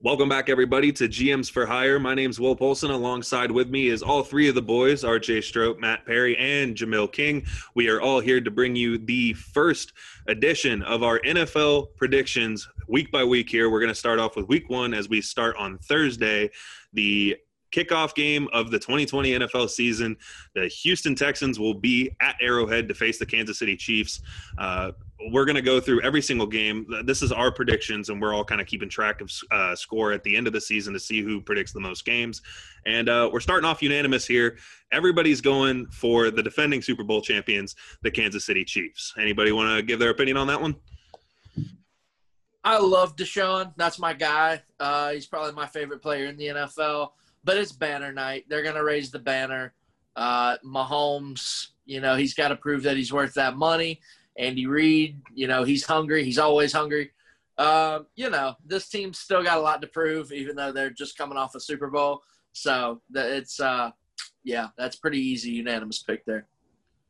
Welcome back, everybody, to GMs for Hire. My name's Will Polson. Alongside with me is all three of the boys, RJ Strope, Matt Perry, and Jamil King. We are all here to bring you the first edition of our NFL predictions week by week here. We're going to start off with week one as we start on Thursday. The kickoff game of the 2020 NFL season. The Houston Texans will be at Arrowhead to face the Kansas City Chiefs. Uh, we're going to go through every single game. This is our predictions, and we're all kind of keeping track of uh, score at the end of the season to see who predicts the most games. And uh, we're starting off unanimous here. Everybody's going for the defending Super Bowl champions, the Kansas City Chiefs. Anybody want to give their opinion on that one? I love Deshaun. That's my guy. Uh, he's probably my favorite player in the NFL. But it's banner night. They're going to raise the banner. Uh, Mahomes, you know, he's got to prove that he's worth that money. Andy Reid, you know, he's hungry. He's always hungry. Um, you know, this team's still got a lot to prove, even though they're just coming off a Super Bowl. So it's, uh, yeah, that's pretty easy, unanimous pick there.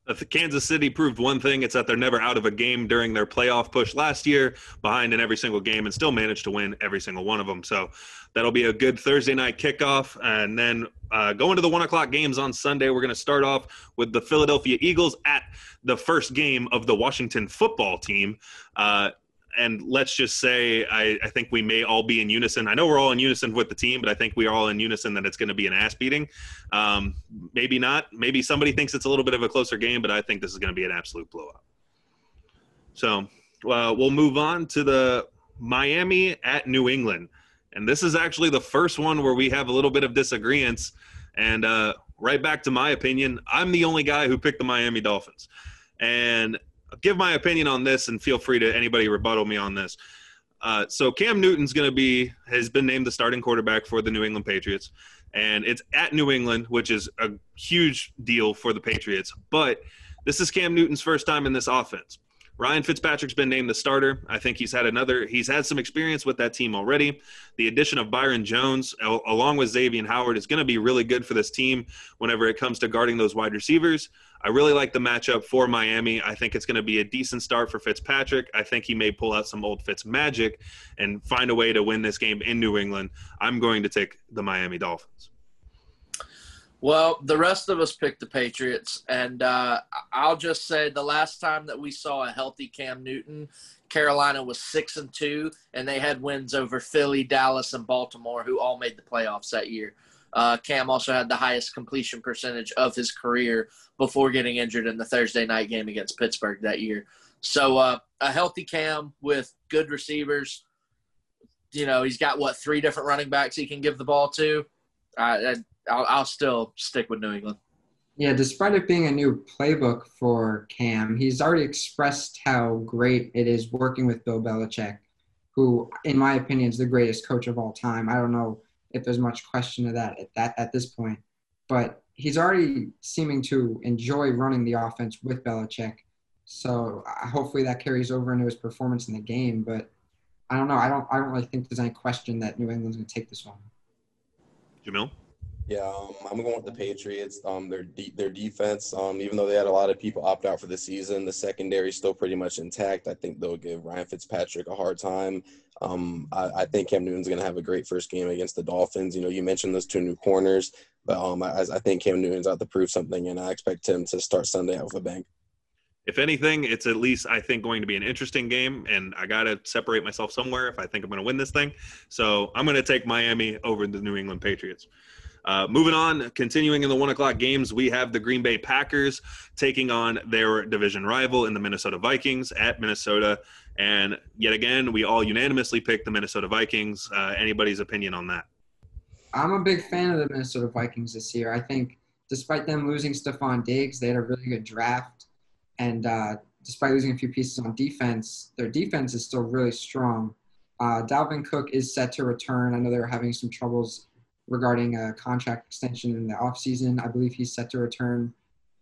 If Kansas City proved one thing, it's that they're never out of a game during their playoff push last year, behind in every single game, and still managed to win every single one of them. So that'll be a good Thursday night kickoff. And then uh, going to the one o'clock games on Sunday, we're going to start off with the Philadelphia Eagles at the first game of the Washington football team. Uh, and let's just say I, I, think we may all be in unison. I know we're all in unison with the team, but I think we're all in unison that it's going to be an ass beating. Um, maybe not. Maybe somebody thinks it's a little bit of a closer game, but I think this is going to be an absolute blowout. So uh, we'll move on to the Miami at New England, and this is actually the first one where we have a little bit of disagreements. And uh, right back to my opinion, I'm the only guy who picked the Miami Dolphins, and give my opinion on this, and feel free to anybody rebuttal me on this. Uh, so Cam Newton's going to be has been named the starting quarterback for the New England Patriots, and it's at New England, which is a huge deal for the Patriots. But this is Cam Newton's first time in this offense. Ryan Fitzpatrick's been named the starter. I think he's had another. He's had some experience with that team already. The addition of Byron Jones, along with Xavier Howard, is going to be really good for this team whenever it comes to guarding those wide receivers. I really like the matchup for Miami. I think it's going to be a decent start for Fitzpatrick. I think he may pull out some old Fitz magic and find a way to win this game in New England. I'm going to take the Miami Dolphins. Well, the rest of us picked the Patriots, and uh, I'll just say the last time that we saw a healthy Cam Newton, Carolina was six and two, and they had wins over Philly, Dallas, and Baltimore, who all made the playoffs that year. Uh, Cam also had the highest completion percentage of his career before getting injured in the Thursday night game against Pittsburgh that year. So uh, a healthy Cam with good receivers. You know, he's got what three different running backs he can give the ball to. I, I'll, I'll still stick with New England. Yeah, despite it being a new playbook for Cam, he's already expressed how great it is working with Bill Belichick, who, in my opinion, is the greatest coach of all time. I don't know if there's much question of that at that at this point. But he's already seeming to enjoy running the offense with Belichick. So uh, hopefully that carries over into his performance in the game. But I don't know. I don't. I don't really think there's any question that New England's going to take this one. Jamil. Yeah, um, I'm going with the Patriots. Um, their de- their defense, um, even though they had a lot of people opt out for the season, the secondary is still pretty much intact. I think they'll give Ryan Fitzpatrick a hard time. Um, I, I, think Cam Newton's going to have a great first game against the Dolphins. You know, you mentioned those two new corners, but um, I, I think Cam Newton's out to prove something, and I expect him to start Sunday out with a bang. If anything, it's at least I think going to be an interesting game, and I got to separate myself somewhere if I think I'm going to win this thing. So I'm going to take Miami over the New England Patriots. Uh, moving on, continuing in the one o'clock games, we have the Green Bay Packers taking on their division rival in the Minnesota Vikings at Minnesota. And yet again, we all unanimously picked the Minnesota Vikings. Uh, anybody's opinion on that? I'm a big fan of the Minnesota Vikings this year. I think despite them losing Stefon Diggs, they had a really good draft. And uh, despite losing a few pieces on defense, their defense is still really strong. Uh, Dalvin Cook is set to return. I know they were having some troubles regarding a contract extension in the offseason. I believe he's set to return.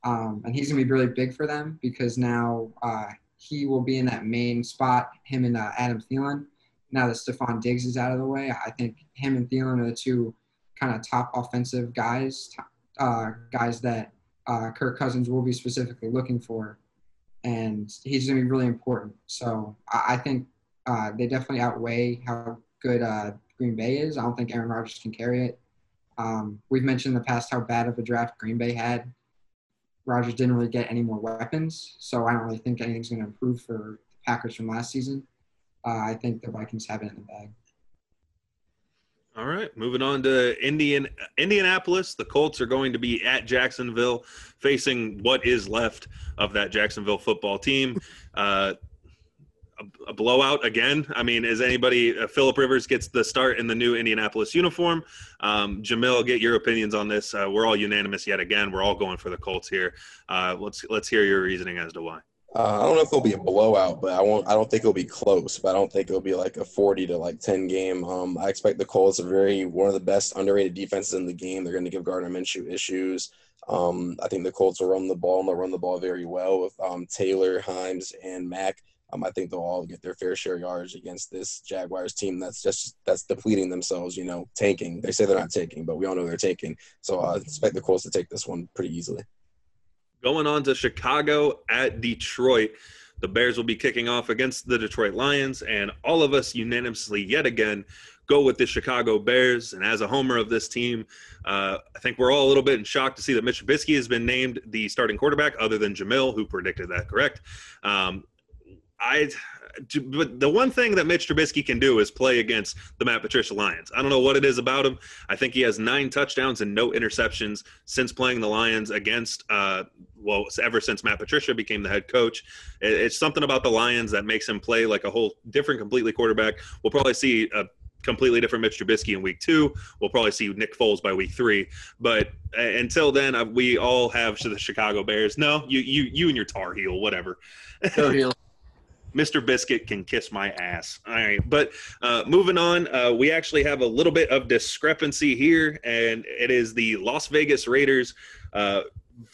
Um, and he's going to be really big for them because now uh, he will be in that main spot, him and uh, Adam Thielen. Now that Stefon Diggs is out of the way, I think him and Thielen are the two kind of top offensive guys, uh, guys that uh, Kirk Cousins will be specifically looking for, and he's going to be really important. So I, I think uh, they definitely outweigh how good uh, Green Bay is. I don't think Aaron Rodgers can carry it. Um, we've mentioned in the past how bad of a draft Green Bay had. Rodgers didn't really get any more weapons, so I don't really think anything's going to improve for the Packers from last season. Uh, I think the Vikings have it in the bag. All right, moving on to Indian Indianapolis. The Colts are going to be at Jacksonville, facing what is left of that Jacksonville football team. Uh, a, blowout again. I mean, is anybody? Uh, Philip Rivers gets the start in the new Indianapolis uniform. Um, Jamil, get your opinions on this. Uh, we're all unanimous yet again. We're all going for the Colts here. Uh, let's let's hear your reasoning as to why. Uh, I don't know if it'll be a blowout, but I won't. I don't think it'll be close. But I don't think it'll be like a forty to like ten game. Um, I expect the Colts are very one of the best underrated defenses in the game. They're going to give Gardner Minshew issues. Um, I think the Colts will run the ball and they'll run the ball very well with um, Taylor, Hines, and Mack. Um, I think they'll all get their fair share yards against this Jaguars team that's just that's depleting themselves. You know, tanking. They say they're not taking, but we all know they're taking. So I expect the Colts to take this one pretty easily. Going on to Chicago at Detroit. The Bears will be kicking off against the Detroit Lions, and all of us unanimously, yet again, go with the Chicago Bears. And as a homer of this team, uh, I think we're all a little bit in shock to see that Mitch Trubisky has been named the starting quarterback, other than Jamil, who predicted that correct. Um, I but the one thing that Mitch Trubisky can do is play against the Matt Patricia Lions. I don't know what it is about him. I think he has nine touchdowns and no interceptions since playing the Lions against, uh, well, ever since Matt Patricia became the head coach. It's something about the Lions that makes him play like a whole different, completely quarterback. We'll probably see a completely different Mitch Trubisky in week two. We'll probably see Nick Foles by week three. But uh, until then, uh, we all have the Chicago Bears. No, you, you, you and your Tar Heel, whatever. Go Heel. Mr. Biscuit can kiss my ass. All right, but uh, moving on, uh, we actually have a little bit of discrepancy here, and it is the Las Vegas Raiders uh,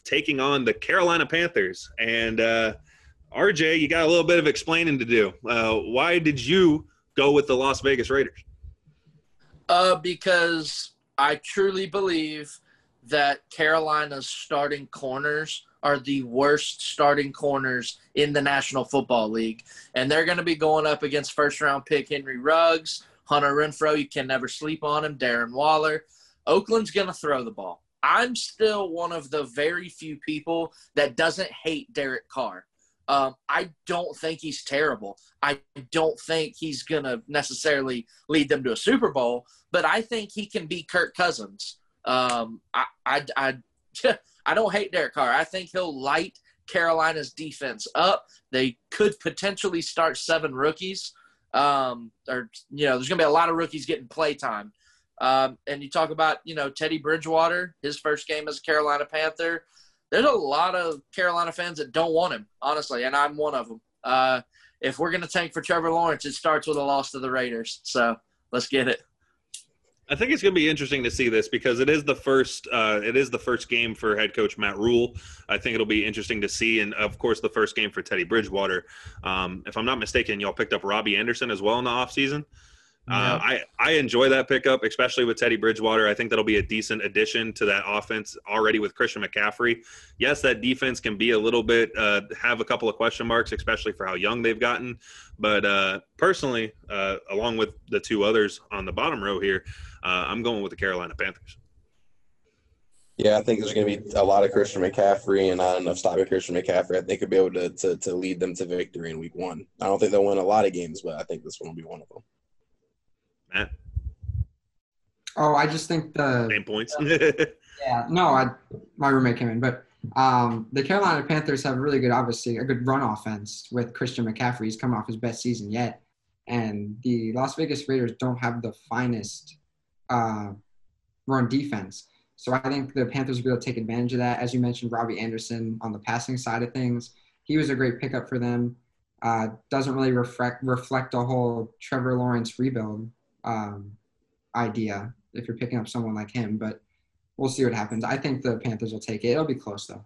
taking on the Carolina Panthers. And uh, RJ, you got a little bit of explaining to do. Uh, why did you go with the Las Vegas Raiders? Uh, because I truly believe that Carolina's starting corners are the worst starting corners in the National Football League. And they're going to be going up against first round pick Henry Ruggs, Hunter Renfrow. You can never sleep on him, Darren Waller. Oakland's going to throw the ball. I'm still one of the very few people that doesn't hate Derek Carr. Um, I don't think he's terrible. I don't think he's going to necessarily lead them to a Super Bowl, but I think he can be Kirk Cousins. Um, I, I, I I don't hate Derek Carr. I think he'll light Carolina's defense up. They could potentially start seven rookies. Um, or you know, there's going to be a lot of rookies getting play time. Um, and you talk about you know Teddy Bridgewater, his first game as a Carolina Panther. There's a lot of Carolina fans that don't want him, honestly, and I'm one of them. Uh, if we're going to tank for Trevor Lawrence, it starts with a loss to the Raiders. So let's get it. I think it's going to be interesting to see this because it is the first uh, it is the first game for head coach Matt Rhule. I think it'll be interesting to see, and of course the first game for Teddy Bridgewater. Um, if I'm not mistaken, y'all picked up Robbie Anderson as well in the offseason. Uh, I I enjoy that pickup, especially with Teddy Bridgewater. I think that'll be a decent addition to that offense already with Christian McCaffrey. Yes, that defense can be a little bit uh, have a couple of question marks, especially for how young they've gotten. But uh, personally, uh, along with the two others on the bottom row here, uh, I'm going with the Carolina Panthers. Yeah, I think there's going to be a lot of Christian McCaffrey and not enough stopping Christian McCaffrey. I think he'll be able to, to to lead them to victory in Week One. I don't think they'll win a lot of games, but I think this one will be one of them. Matt? Oh, I just think the same points. yeah, no, I my roommate came in, but um, the Carolina Panthers have really good, obviously, a good run offense with Christian McCaffrey. He's coming off his best season yet, and the Las Vegas Raiders don't have the finest uh, run defense. So I think the Panthers will be able to take advantage of that. As you mentioned, Robbie Anderson on the passing side of things, he was a great pickup for them. Uh, doesn't really reflect reflect a whole Trevor Lawrence rebuild um, idea if you're picking up someone like him. But we'll see what happens. I think the Panthers will take it. It'll be close though.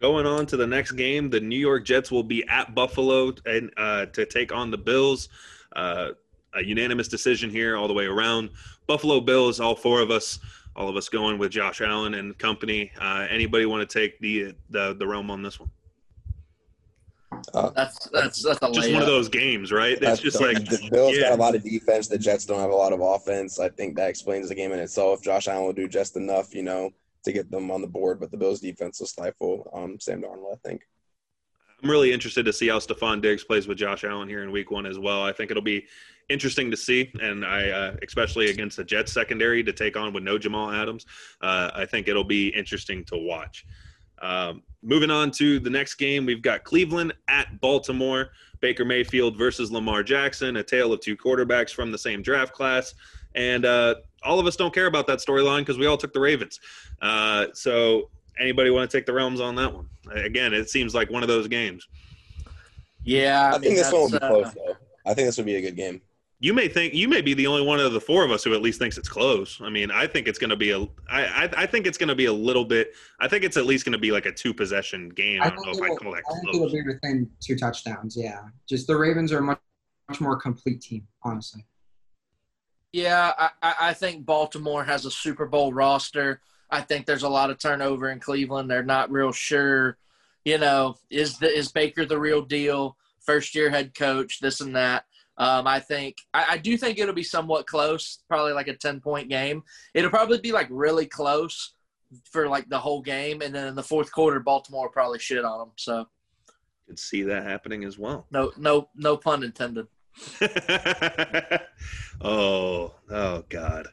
Going on to the next game, the New York Jets will be at Buffalo and uh, to take on the Bills. Uh, a unanimous decision here all the way around. Buffalo Bills, all four of us, all of us going with Josh Allen and company. Uh, anybody want to take the the the realm on this one? Uh, That's that's that's a Just layup. one of those games, right? It's That's just like the Bills yeah. got a lot of defense. The Jets don't have a lot of offense. I think that explains the game in itself. Josh Allen will do just enough, you know, to get them on the board, but the Bills defense will stifle um, Sam Darnold. I think. I'm really interested to see how Stefon Diggs plays with Josh Allen here in Week One as well. I think it'll be interesting to see, and I uh, especially against the Jets secondary to take on with no Jamal Adams. Uh, I think it'll be interesting to watch. Um, moving on to the next game, we've got Cleveland at Baltimore. Baker Mayfield versus Lamar Jackson, a tale of two quarterbacks from the same draft class. And uh, all of us don't care about that storyline because we all took the Ravens. Uh, so, anybody want to take the realms on that one? Again, it seems like one of those games. Yeah, I, I, mean, think this one will be that's, close uh, though. I think this will be a good game. You may think you may be the only one of the four of us who at least thinks it's close. I mean, I think it's going to be a. I, I I think it's going to be a little bit. I think it's at least going to be like a two possession game. I, don't know if I'd call that I think it'll close. be within two touchdowns. Yeah, just the Ravens are a much, much more complete team, honestly. Yeah, I, I I think Baltimore has a Super Bowl roster. I think there's a lot of turnover in Cleveland. They're not real sure, you know, is the is Baker the real deal? First year head coach, this and that. Um, I think I, I do think it'll be somewhat close, probably like a ten point game. It'll probably be like really close for like the whole game, and then in the fourth quarter, Baltimore will probably shit on them. So Could see that happening as well. no no no pun intended. oh, oh God.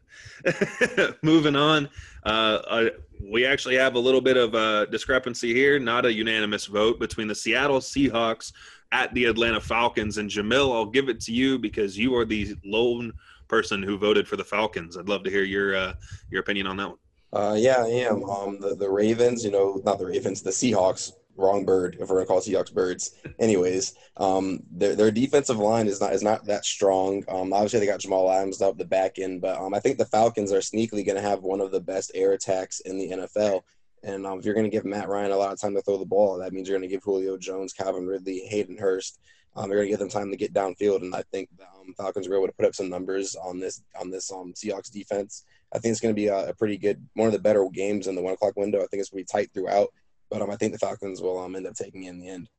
Moving on. Uh, we actually have a little bit of a discrepancy here, not a unanimous vote between the Seattle Seahawks at the Atlanta Falcons. And Jamil, I'll give it to you because you are the lone person who voted for the Falcons. I'd love to hear your uh, your opinion on that one. Uh, yeah, I am. Um, the the Ravens, you know, not the Ravens, the Seahawks. Wrong bird. If we're gonna call Seahawks birds, anyways. Um, their their defensive line is not is not that strong. Um, obviously they got Jamal Adams up the back end, but um, I think the Falcons are sneakily gonna have one of the best air attacks in the NFL. And um, if you're gonna give Matt Ryan a lot of time to throw the ball, that means you're gonna give Julio Jones, Calvin Ridley, Hayden Hurst. Um, you're gonna give them time to get downfield, and I think the um, Falcons are able to put up some numbers on this on this um, Seahawks defense. I think it's going to be a, a pretty good, one of the better games in the one o'clock window. I think it's going to be tight throughout, but um, I think the Falcons will um, end up taking in the end.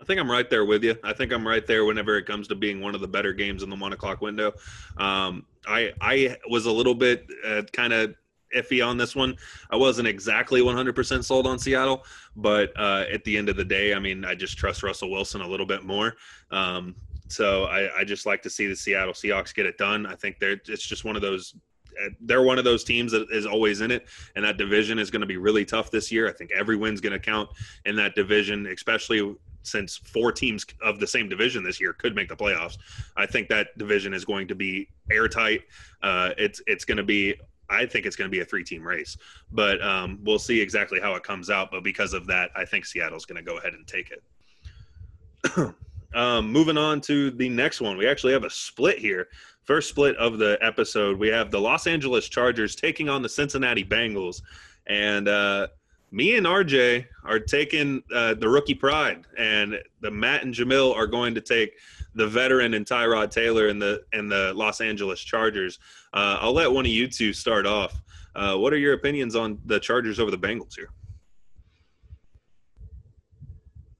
I think I'm right there with you. I think I'm right there whenever it comes to being one of the better games in the one o'clock window. Um, I I was a little bit uh, kind of iffy on this one. I wasn't exactly 100% sold on Seattle, but uh, at the end of the day, I mean, I just trust Russell Wilson a little bit more. Um, so I, I just like to see the Seattle Seahawks get it done. I think they're it's just one of those. They're one of those teams that is always in it, and that division is going to be really tough this year. I think every win's going to count in that division, especially since four teams of the same division this year could make the playoffs. I think that division is going to be airtight. Uh, it's it's going to be. I think it's going to be a three-team race, but um, we'll see exactly how it comes out. But because of that, I think Seattle's going to go ahead and take it. um, moving on to the next one, we actually have a split here. First split of the episode, we have the Los Angeles Chargers taking on the Cincinnati Bengals, and uh, me and RJ are taking uh, the rookie pride, and the Matt and Jamil are going to take the veteran and Tyrod Taylor and the and the Los Angeles Chargers. Uh, I'll let one of you two start off. Uh, what are your opinions on the Chargers over the Bengals here?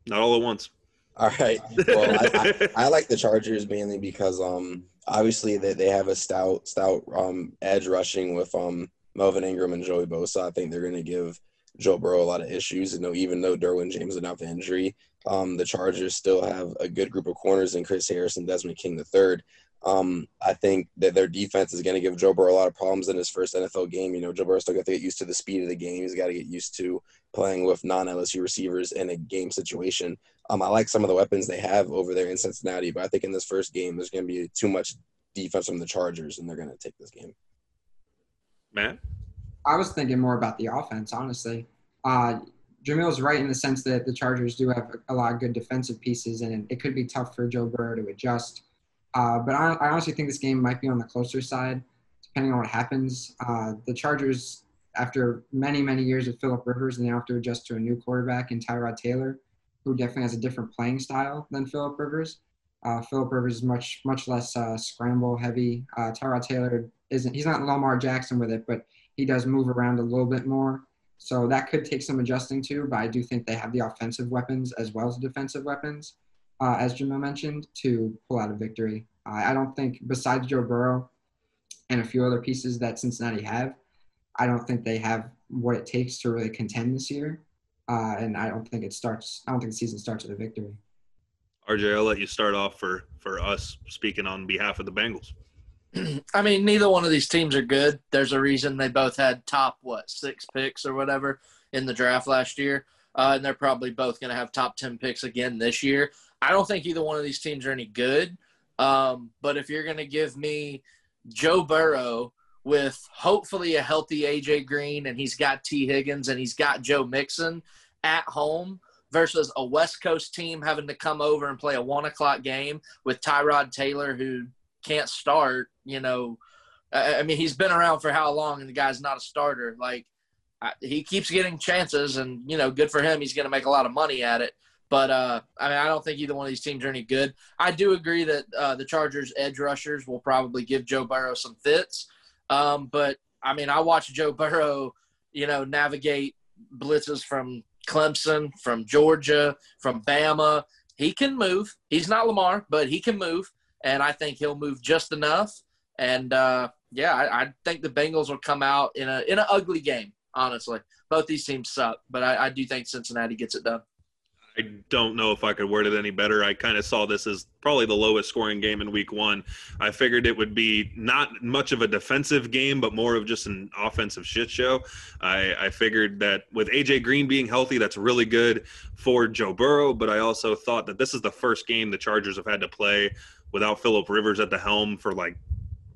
Not all at once. All right. Well, I, I, I like the Chargers mainly because um obviously they, they have a stout stout um edge rushing with um Melvin Ingram and Joey Bosa. I think they're going to give Joe Burrow a lot of issues. You know, even though Derwin James is out for injury, um, the Chargers still have a good group of corners in Chris Harrison, Desmond King third. Um, I think that their defense is going to give Joe Burrow a lot of problems in his first NFL game. You know, Joe Burrow still got to get used to the speed of the game. He's got to get used to playing with non-LSU receivers in a game situation. Um, I like some of the weapons they have over there in Cincinnati, but I think in this first game there's going to be too much defense from the Chargers, and they're going to take this game. Matt? I was thinking more about the offense, honestly. Uh, Jamil's right in the sense that the Chargers do have a lot of good defensive pieces, and it could be tough for Joe Burrow to adjust. Uh, but I, I honestly think this game might be on the closer side, depending on what happens. Uh, the Chargers, after many, many years with Philip Rivers, and they have to adjust to a new quarterback in Tyrod Taylor, who definitely has a different playing style than Philip Rivers. Uh, Philip Rivers is much much less uh, scramble heavy. Uh, Tyrod Taylor isn't. He's not Lamar Jackson with it, but he does move around a little bit more. So that could take some adjusting to. But I do think they have the offensive weapons as well as the defensive weapons, uh, as Jamil mentioned, to pull out a victory. I don't think besides Joe Burrow and a few other pieces that Cincinnati have, I don't think they have what it takes to really contend this year. Uh, and I don't think it starts. I don't think the season starts with a victory. RJ, I'll let you start off for for us speaking on behalf of the Bengals. I mean, neither one of these teams are good. There's a reason they both had top what six picks or whatever in the draft last year, uh, and they're probably both going to have top ten picks again this year. I don't think either one of these teams are any good. Um, but if you're going to give me Joe Burrow with hopefully a healthy AJ Green and he's got Tee Higgins and he's got Joe Mixon at home versus a West Coast team having to come over and play a one o'clock game with Tyrod Taylor who can't start, you know. I mean, he's been around for how long and the guy's not a starter. Like, he keeps getting chances and, you know, good for him. He's going to make a lot of money at it. But uh, I mean, I don't think either one of these teams are any good. I do agree that uh, the Chargers' edge rushers will probably give Joe Burrow some fits. Um, but I mean, I watched Joe Burrow, you know, navigate blitzes from Clemson, from Georgia, from Bama. He can move. He's not Lamar, but he can move, and I think he'll move just enough. And uh, yeah, I, I, think the Bengals will come out in a in an ugly game. Honestly, both these teams suck, but I, I do think Cincinnati gets it done. I don't know if I could word it any better. I kind of saw this as probably the lowest scoring game in week one. I figured it would be not much of a defensive game, but more of just an offensive shit show. I, I figured that with AJ Green being healthy, that's really good for Joe Burrow. But I also thought that this is the first game the Chargers have had to play without Philip Rivers at the helm for like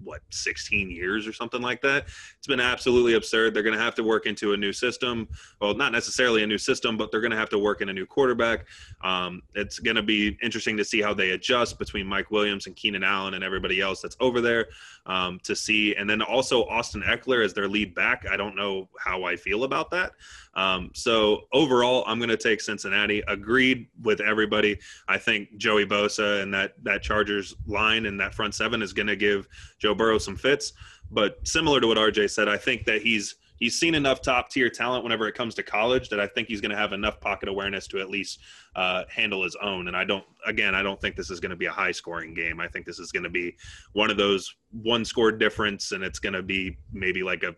what 16 years or something like that. It's been absolutely absurd. They're going to have to work into a new system. Well, not necessarily a new system, but they're going to have to work in a new quarterback. Um, it's going to be interesting to see how they adjust between Mike Williams and Keenan Allen and everybody else that's over there um, to see. And then also Austin Ekeler as their lead back. I don't know how I feel about that. Um, so overall, I'm going to take Cincinnati. Agreed with everybody. I think Joey Bosa and that that Chargers line and that front seven is going to give Joe Burrow some fits. But similar to what RJ said, I think that he's he's seen enough top tier talent whenever it comes to college that I think he's going to have enough pocket awareness to at least uh, handle his own. And I don't, again, I don't think this is going to be a high scoring game. I think this is going to be one of those one score difference, and it's going to be maybe like a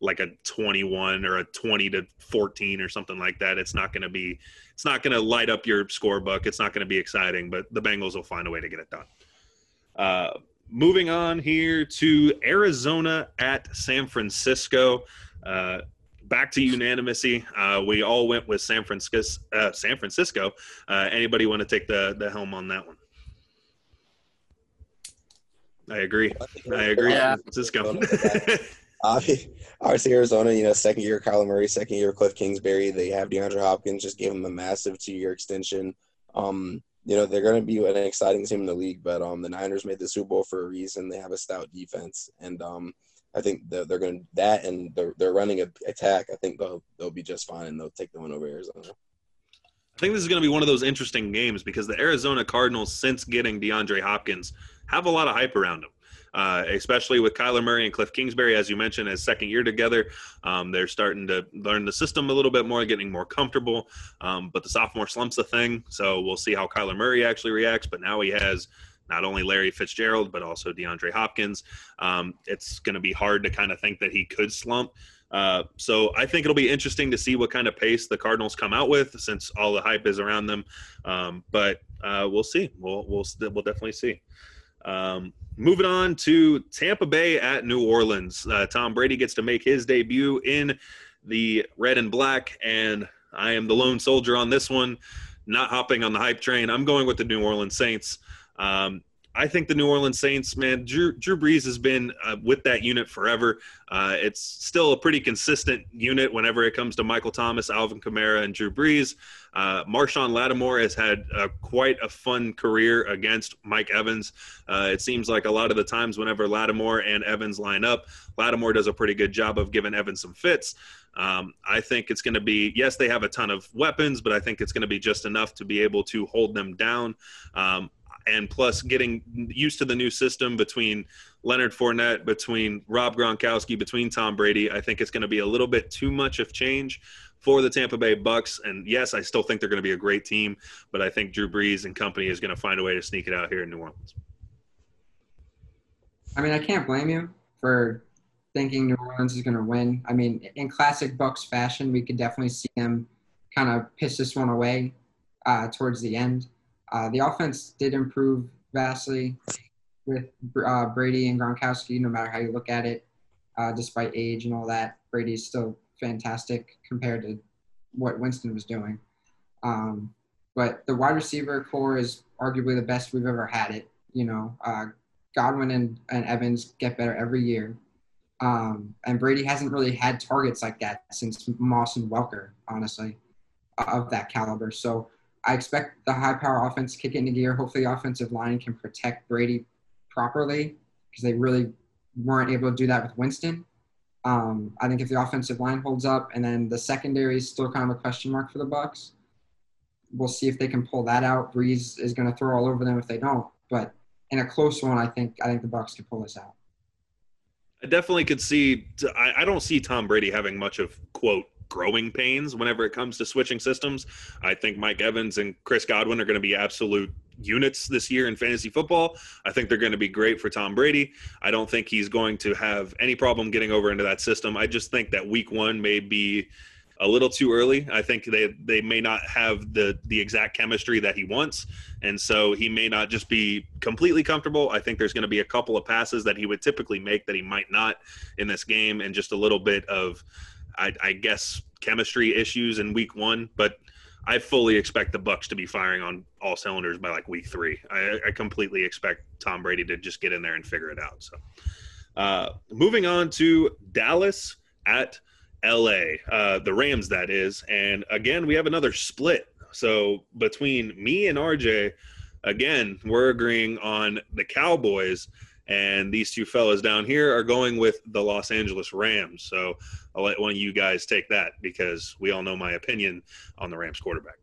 like a 21 or a 20 to 14 or something like that. It's not going to be, it's not going to light up your scorebook. It's not going to be exciting, but the Bengals will find a way to get it done. Uh, moving on here to Arizona at San Francisco. Uh, back to unanimity. Uh, we all went with San Francisco. Uh, San Francisco. Uh, anybody want to take the the helm on that one? I agree. I agree. Yeah. Francisco. obviously Arizona, you know, second year Kyler Murray, second year Cliff Kingsbury. They have DeAndre Hopkins, just gave him a massive two year extension. Um, you know, they're going to be an exciting team in the league, but um, the Niners made the Super Bowl for a reason. They have a stout defense, and um, I think they're, they're going to that, and they're, they're running an attack. I think they'll they'll be just fine, and they'll take the win over Arizona. I think this is going to be one of those interesting games because the Arizona Cardinals, since getting DeAndre Hopkins, have a lot of hype around them uh, especially with Kyler Murray and Cliff Kingsbury, as you mentioned, as second year together. Um, they're starting to learn the system a little bit more, getting more comfortable. Um, but the sophomore slump's a thing, so we'll see how Kyler Murray actually reacts. But now he has not only Larry Fitzgerald, but also DeAndre Hopkins. Um, it's going to be hard to kind of think that he could slump. Uh, so I think it'll be interesting to see what kind of pace the Cardinals come out with, since all the hype is around them. Um, but uh, we'll see. We'll we'll we'll definitely see. Um, moving on to Tampa Bay at New Orleans. Uh, Tom Brady gets to make his debut in the red and black, and I am the lone soldier on this one, not hopping on the hype train. I'm going with the New Orleans Saints. Um, I think the New Orleans Saints, man, Drew, Drew Brees has been uh, with that unit forever. Uh, it's still a pretty consistent unit whenever it comes to Michael Thomas, Alvin Kamara, and Drew Brees. Uh, Marshon Lattimore has had uh, quite a fun career against Mike Evans. Uh, it seems like a lot of the times whenever Lattimore and Evans line up, Lattimore does a pretty good job of giving Evans some fits. Um, I think it's going to be, yes, they have a ton of weapons, but I think it's going to be just enough to be able to hold them down. Um, and plus getting used to the new system between Leonard Fournette, between Rob Gronkowski, between Tom Brady, I think it's going to be a little bit too much of change for the Tampa Bay Bucks. And yes, I still think they're going to be a great team, but I think Drew Brees and company is going to find a way to sneak it out here in New Orleans. I mean, I can't blame you for thinking New Orleans is going to win. I mean, in classic Bucks fashion, we could definitely see them kind of piss this one away uh, towards the end. Uh, the offense did improve vastly with uh, Brady and Gronkowski, no matter how you look at it, uh, despite age and all that. Brady's still fantastic compared to what Winston was doing. Um, but the wide receiver core is arguably the best we've ever had it. You know, uh, Godwin and, and Evans get better every year. Um, and Brady hasn't really had targets like that since Moss and Welker, honestly, of that caliber. So I expect the high power offense kick into gear. Hopefully, the offensive line can protect Brady properly because they really weren't able to do that with Winston. Um, I think if the offensive line holds up, and then the secondary is still kind of a question mark for the Bucks. We'll see if they can pull that out. Brees is going to throw all over them if they don't. But in a close one, I think I think the Bucks can pull this out. I definitely could see. I, I don't see Tom Brady having much of quote growing pains whenever it comes to switching systems. I think Mike Evans and Chris Godwin are going to be absolute units this year in fantasy football. I think they're going to be great for Tom Brady. I don't think he's going to have any problem getting over into that system. I just think that week one may be a little too early. I think they they may not have the the exact chemistry that he wants, and so he may not just be completely comfortable. I think there's going to be a couple of passes that he would typically make that he might not in this game, and just a little bit of I, I guess chemistry issues in week one, but I fully expect the Bucks to be firing on all cylinders by like week three. I, I completely expect Tom Brady to just get in there and figure it out. So, uh, moving on to Dallas at LA, uh, the Rams, that is. And again, we have another split. So, between me and RJ, again, we're agreeing on the Cowboys and these two fellas down here are going with the Los Angeles Rams. So I'll let one of you guys take that because we all know my opinion on the Rams quarterback.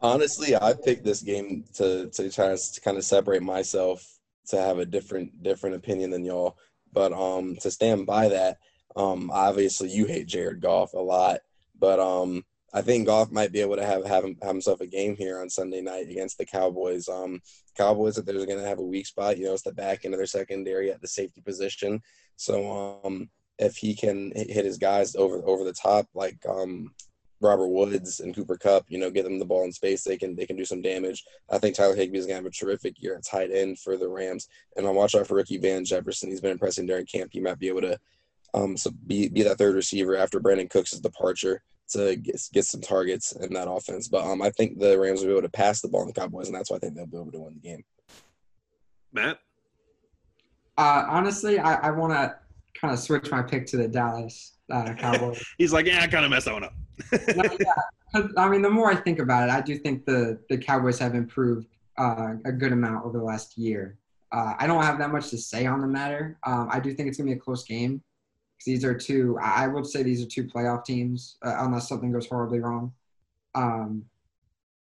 Honestly, I picked this game to to try to kind of separate myself to have a different different opinion than y'all. But um, to stand by that, um, obviously you hate Jared Goff a lot, but um, I think Goff might be able to have have, have himself a game here on Sunday night against the Cowboys. Um, Cowboys, if they're going to have a weak spot, you know, it's the back end of their secondary at the safety position. So um, if he can hit his guys over over the top, like um, Robert Woods and Cooper Kupp, you know, get them the ball in space, they can they can do some damage. I think Tyler Higbee is gonna have a terrific year at tight end for the Rams. And I'm watch out for rookie Van Jefferson. He's been impressing during camp. He might be able to um so be be that third receiver after Brandin Cooks' departure to get, get some targets in that offense. But um, I think the Rams will be able to pass the ball on the Cowboys, and that's why I think they'll be able to win the game. Matt? Uh, honestly, I, I want to kind of switch my pick to the Dallas uh, Cowboys. He's like, yeah, I kind of messed that one up. no, yeah. I mean, the more I think about it, I do think the, the Cowboys have improved uh, a good amount over the last year. Uh, I don't have that much to say on the matter. Um, I do think it's going to be a close game these are two. I would say these are two playoff teams, uh, unless something goes horribly wrong. Um,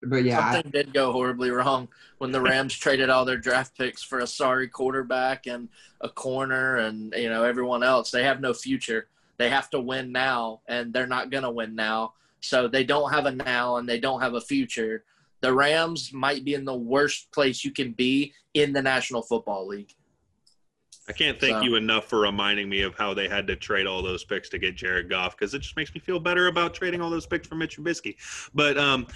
but yeah, something I, did go horribly wrong when the Rams traded all their draft picks for a sorry quarterback and a corner, and you know everyone else. They have no future. They have to win now, and they're not going to win now. So they don't have a now, and they don't have a future. The Rams might be in the worst place you can be in the National Football League. I can't thank so. you enough for reminding me of how they had to trade all those picks to get Jared Goff because it just makes me feel better about trading all those picks for Mitch Trubisky. But um,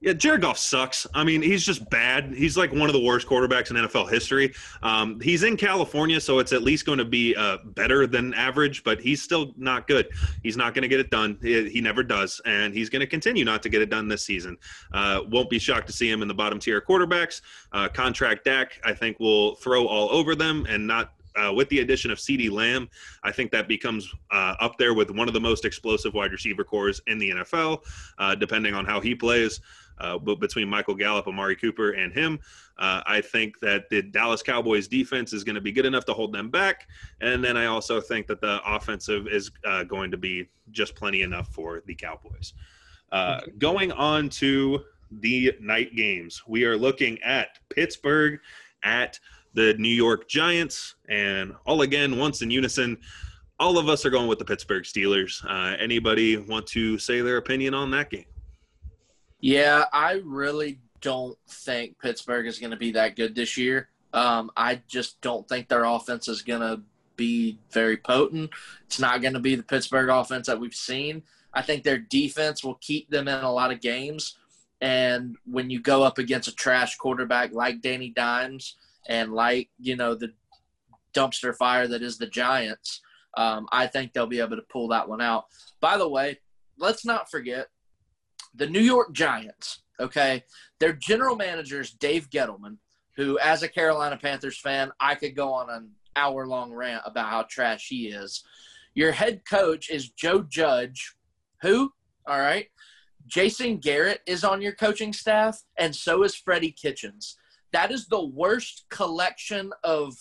yeah, Jared Goff sucks. I mean, he's just bad. He's like one of the worst quarterbacks in NFL history. Um, he's in California, so it's at least going to be uh, better than average, but he's still not good. He's not going to get it done. He, he, never does, and he's going to continue not to get it done this season. Uh, won't be shocked to see him in the bottom tier quarterbacks. Uh, contract Dak, I think, will throw all over them and not uh, with the addition of CeeDee Lamb, I think that becomes uh, up there with one of the most explosive wide receiver cores in the NFL, uh, depending on how he plays. Uh, but between Michael Gallup, Amari Cooper, and him, uh, I think that the Dallas Cowboys defense is going to be good enough to hold them back. And then I also think that the offensive is uh, going to be just plenty enough for the Cowboys. Going on to the night games. We are looking at Pittsburgh at the New York Giants, and all again, once in unison, all of us are going with the Pittsburgh Steelers. Uh, anybody want to say their opinion on that game? Yeah, I really don't think Pittsburgh is going to be that good this year. Um, I just don't think their offense is going to be very potent. It's not going to be the Pittsburgh offense that we've seen. I think their defense will keep them in a lot of games. And when you go up against a trash quarterback like Danny Dimes and like, you know, the dumpster fire that is the Giants, um, I think they'll be able to pull that one out. By the way, let's not forget the New York Giants, okay? Their general manager is Dave Gettleman, who, as a Carolina Panthers fan, I could go on an hour long rant about how trash he is. Your head coach is Joe Judge, who, all right, Jason Garrett is on your coaching staff, and so is Freddie Kitchens. That is the worst collection of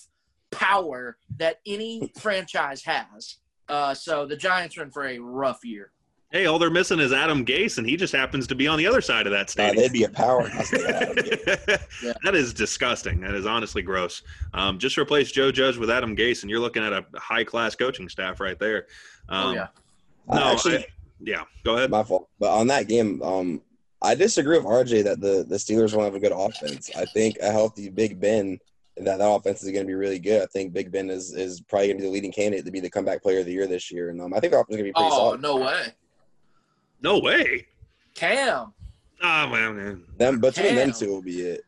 power that any franchise has. Uh, so the Giants are in for a rough year. Hey, all they're missing is Adam Gase, and he just happens to be on the other side of that Uh, stadium. they'd be a powerhouse. they had Adam Gase. Yeah. That is disgusting. That is honestly gross. Um, just replace Joe Judge with Adam Gase, and you're looking at a high class coaching staff right there. Um, oh yeah. Uh, No, actually, I- yeah, go ahead. my fault. But on that game, um, I disagree with RJ that the the Steelers won't have a good offense. I think a healthy Big Ben, that that offense is going to be really good. I think Big Ben is is probably going to be the leading candidate to be the comeback player of the year this year, and um, I think the offense is going to be pretty Oh solid. no way, No way. Cam. Ah, well, man. Them between them Damn. two will be it.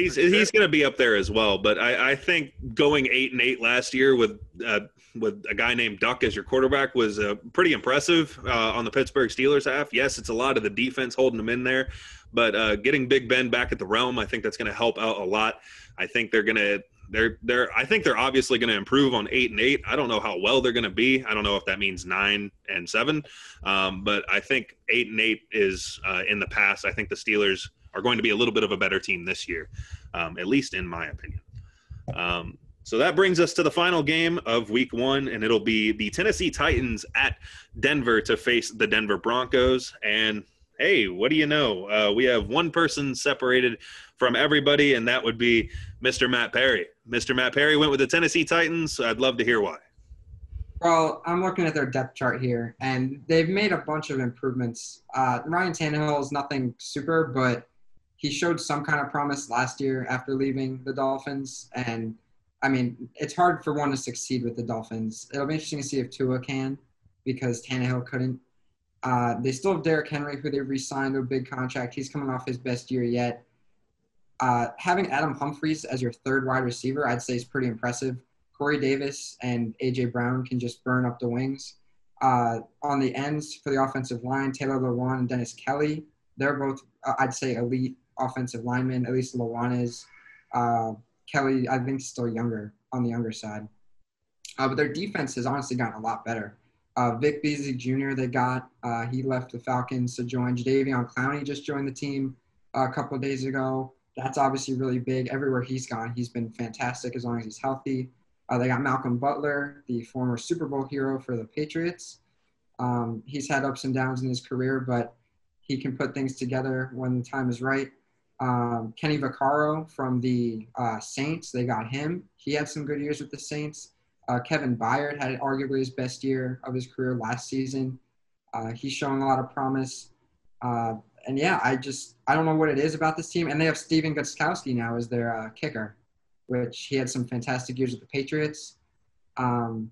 He's he's going to be up there as well. But I, I think going eight and eight last year with uh, with a guy named Duck as your quarterback was uh, pretty impressive uh, on the Pittsburgh Steelers half. Yes, it's a lot of the defense holding them in there, but uh, getting Big Ben back at the realm, I think that's going to help out a lot. I think they're going to they're they're I think they're obviously going to improve on eight and eight. I don't know how well they're going to be. I don't know if that means nine and seven, um, but I think eight and eight is uh, in the past. I think the Steelers are going to be a little bit of a better team this year, um, at least in my opinion. Um, so that brings us to the final game of week one, and it'll be the Tennessee Titans at Denver to face the Denver Broncos. And hey, what do you know? Uh, we have one person separated from everybody, and that would be Mr. Matt Perry. Mr. Matt Perry went with the Tennessee Titans. I'd love to hear why. Well, I'm looking at their depth chart here, and they've made a bunch of improvements. Uh, Ryan Tannehill is nothing super, but he showed some kind of promise last year after leaving the Dolphins. And I mean, it's hard for one to succeed with the Dolphins. It'll be interesting to see if Tua can, because Tannehill couldn't. Uh, they still have Derrick Henry, who they re-signed to a big contract. He's coming off his best year yet. Uh, having Adam Humphries as your third wide receiver, I'd say is pretty impressive. Corey Davis and AJ Brown can just burn up the wings. Uh, on the ends for the offensive line, Taylor Lewan and Dennis Kelly, they're both, uh, I'd say, elite offensive linemen. At least Lewan is. Uh, Kelly, I think, still younger on the younger side. Uh, but their defense has honestly gotten a lot better. Uh, Vic Beasley Jr. They got uh, he left the Falcons to join. Jadeveon Clowney just joined the team uh, a couple of days ago. That's obviously really big. Everywhere he's gone, he's been fantastic as long as he's healthy. Uh, they got Malcolm Butler, the former Super Bowl hero for the Patriots. Um, he's had ups and downs in his career, but he can put things together when the time is right. Um, Kenny Vaccaro from the uh, Saints, they got him. He had some good years with the Saints. Uh, Kevin Byard had arguably his best year of his career last season. Uh, he's showing a lot of promise. Uh, and yeah, I just I don't know what it is about this team. And they have Stephen Gostkowski now as their uh, kicker, which he had some fantastic years with the Patriots. Um,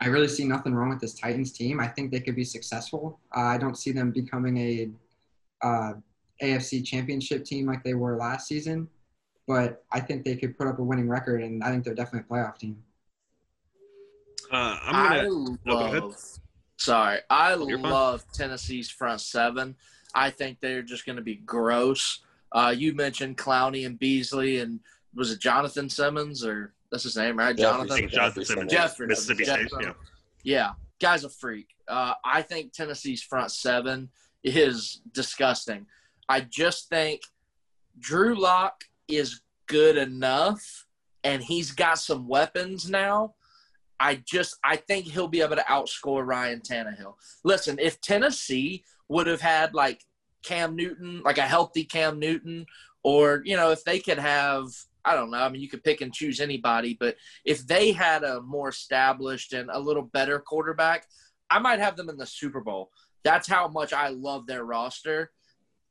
I really see nothing wrong with this Titans team. I think they could be successful. Uh, I don't see them becoming a AFC Championship team like they were last season, but I think they could put up a winning record, and I think they're definitely a playoff team. Uh, I'm gonna. go ahead. love. Sorry, I You're fine. love Tennessee's front seven. I think they're just going to be gross. Uh, you mentioned Clowney and Beasley, and was it Jonathan Simmons or that's his name, right? Jeffrey Jonathan. think Jonathan Simmons, Jeffrey. Mississippi State. Yeah. Yeah, guy's a freak. Uh, I think Tennessee's front seven is disgusting. I just think Drew Lock is good enough, and he's got some weapons now. I just I think he'll be able to outscore Ryan Tannehill. Listen, if Tennessee would have had like Cam Newton, like a healthy Cam Newton, or you know, if they could have, I don't know. I mean, you could pick and choose anybody, but if they had a more established and a little better quarterback, I might have them in the Super Bowl. That's how much I love their roster.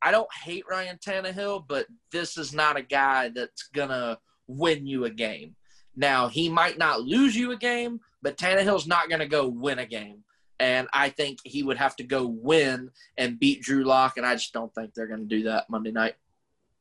I don't hate Ryan Tannehill, but this is not a guy that's gonna win you a game. Now he might not lose you a game, but Tannehill's not gonna go win a game. And I think he would have to go win and beat Drew Lock, and I just don't think they're gonna do that Monday night.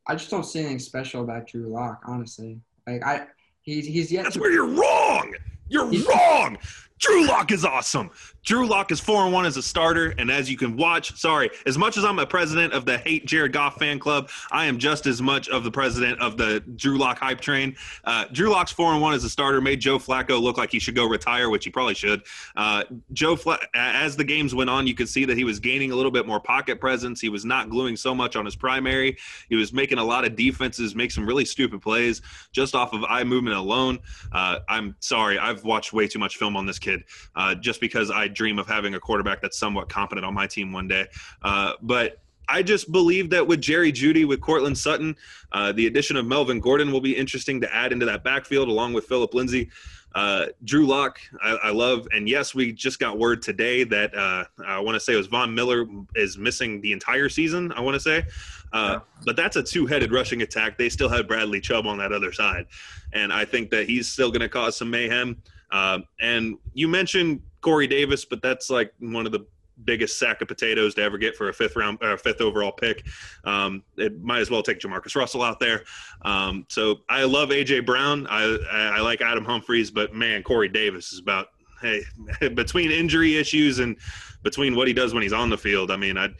I just don't see anything special about Drew Lock, honestly. Like I, he's he's yet. That's to- where you're wrong. You're wrong. Drew Lock is awesome. Drew Lock is four and one as a starter, and as you can watch, sorry, as much as I'm a president of the hate Jared Goff fan club, I am just as much of the president of the Drew Lock hype train. Uh, Drew Lock's four and one as a starter made Joe Flacco look like he should go retire, which he probably should. Uh, Joe, Fla- as the games went on, you could see that he was gaining a little bit more pocket presence. He was not gluing so much on his primary. He was making a lot of defenses make some really stupid plays just off of eye movement alone. Uh, I'm sorry, I've watched way too much film on this kid, uh, just because I dream of having a quarterback that's somewhat competent on my team one day. Uh, but I just believe that with Jerry Jeudy, with Courtland Sutton, uh, the addition of Melvin Gordon will be interesting to add into that backfield along with Phillip Lindsay. Uh, Drew Lock, I, I love, and yes, we just got word today that uh, I want to say it was Von Miller is missing the entire season. I want to say, uh, but that's a two-headed rushing attack. They still have Bradley Chubb on that other side, and I think that he's still going to cause some mayhem. Uh, and you mentioned Corey Davis, but that's like one of the biggest sack of potatoes to ever get for a fifth round, uh, fifth overall pick. Um, it might as well take Jamarcus Russell out there. Um, so I love AJ Brown. I, I like Adam Humphries, but man, Corey Davis is about hey between injury issues and between what he does when he's on the field. I mean, I'd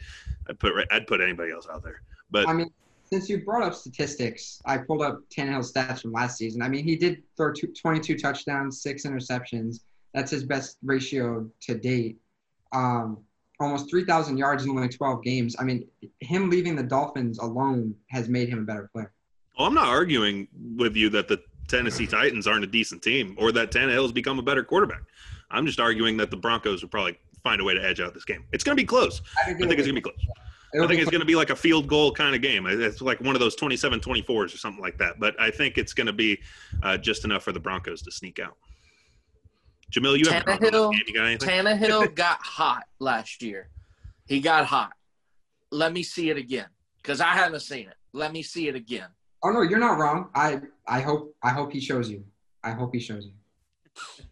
I'd put I'd put anybody else out there. But I mean, since you brought up statistics, I pulled up Tannehill's stats from last season. I mean, he did throw two, 22 touchdowns, six interceptions. That's his best ratio to date. Um, almost 3,000 yards in only 12 games. I mean, him leaving the Dolphins alone has made him a better player. Well, I'm not arguing with you that the Tennessee Titans aren't a decent team or that Tannehill's become a better quarterback. I'm just arguing that the Broncos will probably find a way to edge out this game. It's going to be close. I think it's going to be close. I think it's going to be like a field goal kind of game. It's like one of those 27 24s or something like that. But I think it's going to be uh, just enough for the Broncos to sneak out. Jamil, you have Tannehill, you got anything? Tannehill got hot last year. He got hot. Let me see it again because I haven't seen it. Let me see it again. Oh no, you're not wrong. I I hope I hope he shows you. I hope he shows you.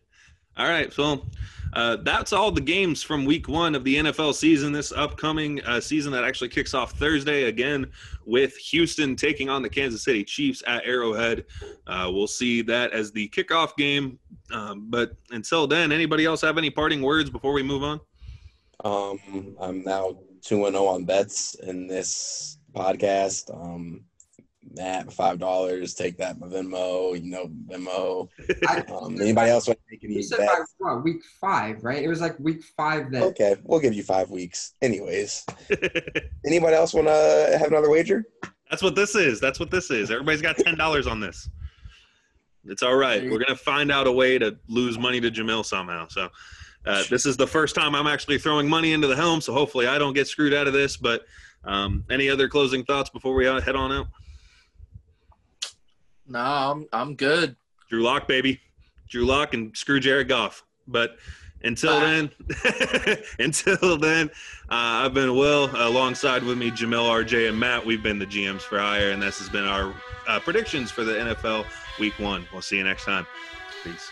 All right, so uh, that's all the games from week one of the NFL season. This upcoming uh, season that actually kicks off Thursday again with Houston taking on the Kansas City Chiefs at Arrowhead. Uh, we'll see that as the kickoff game. Um, but until then, anybody else have any parting words before we move on? Um, I'm now two and zero on bets in this podcast. Um, Matt, five dollars. Take that, Venmo. You know Venmo. Um, anybody else want to make you any said by what, week five, right? It was like week five that Okay, we'll give you five weeks. Anyways, anybody else want to have another wager? That's what this is. That's what this is. Everybody's got ten dollars on this. It's all right. We're gonna find out a way to lose money to Jamil somehow. So uh, this is the first time I'm actually throwing money into the helm. So hopefully I don't get screwed out of this. But um, any other closing thoughts before we uh, head on out? No, I'm I'm good. Drew Lock, baby. Drew Lock and screw Jared Goff. But until Bye. then, until then, uh, I've been Will. Alongside with me, Jamil, RJ, and Matt. We've been the GMs for hire, and this has been our uh, predictions for the NFL Week One. We'll see you next time. Peace.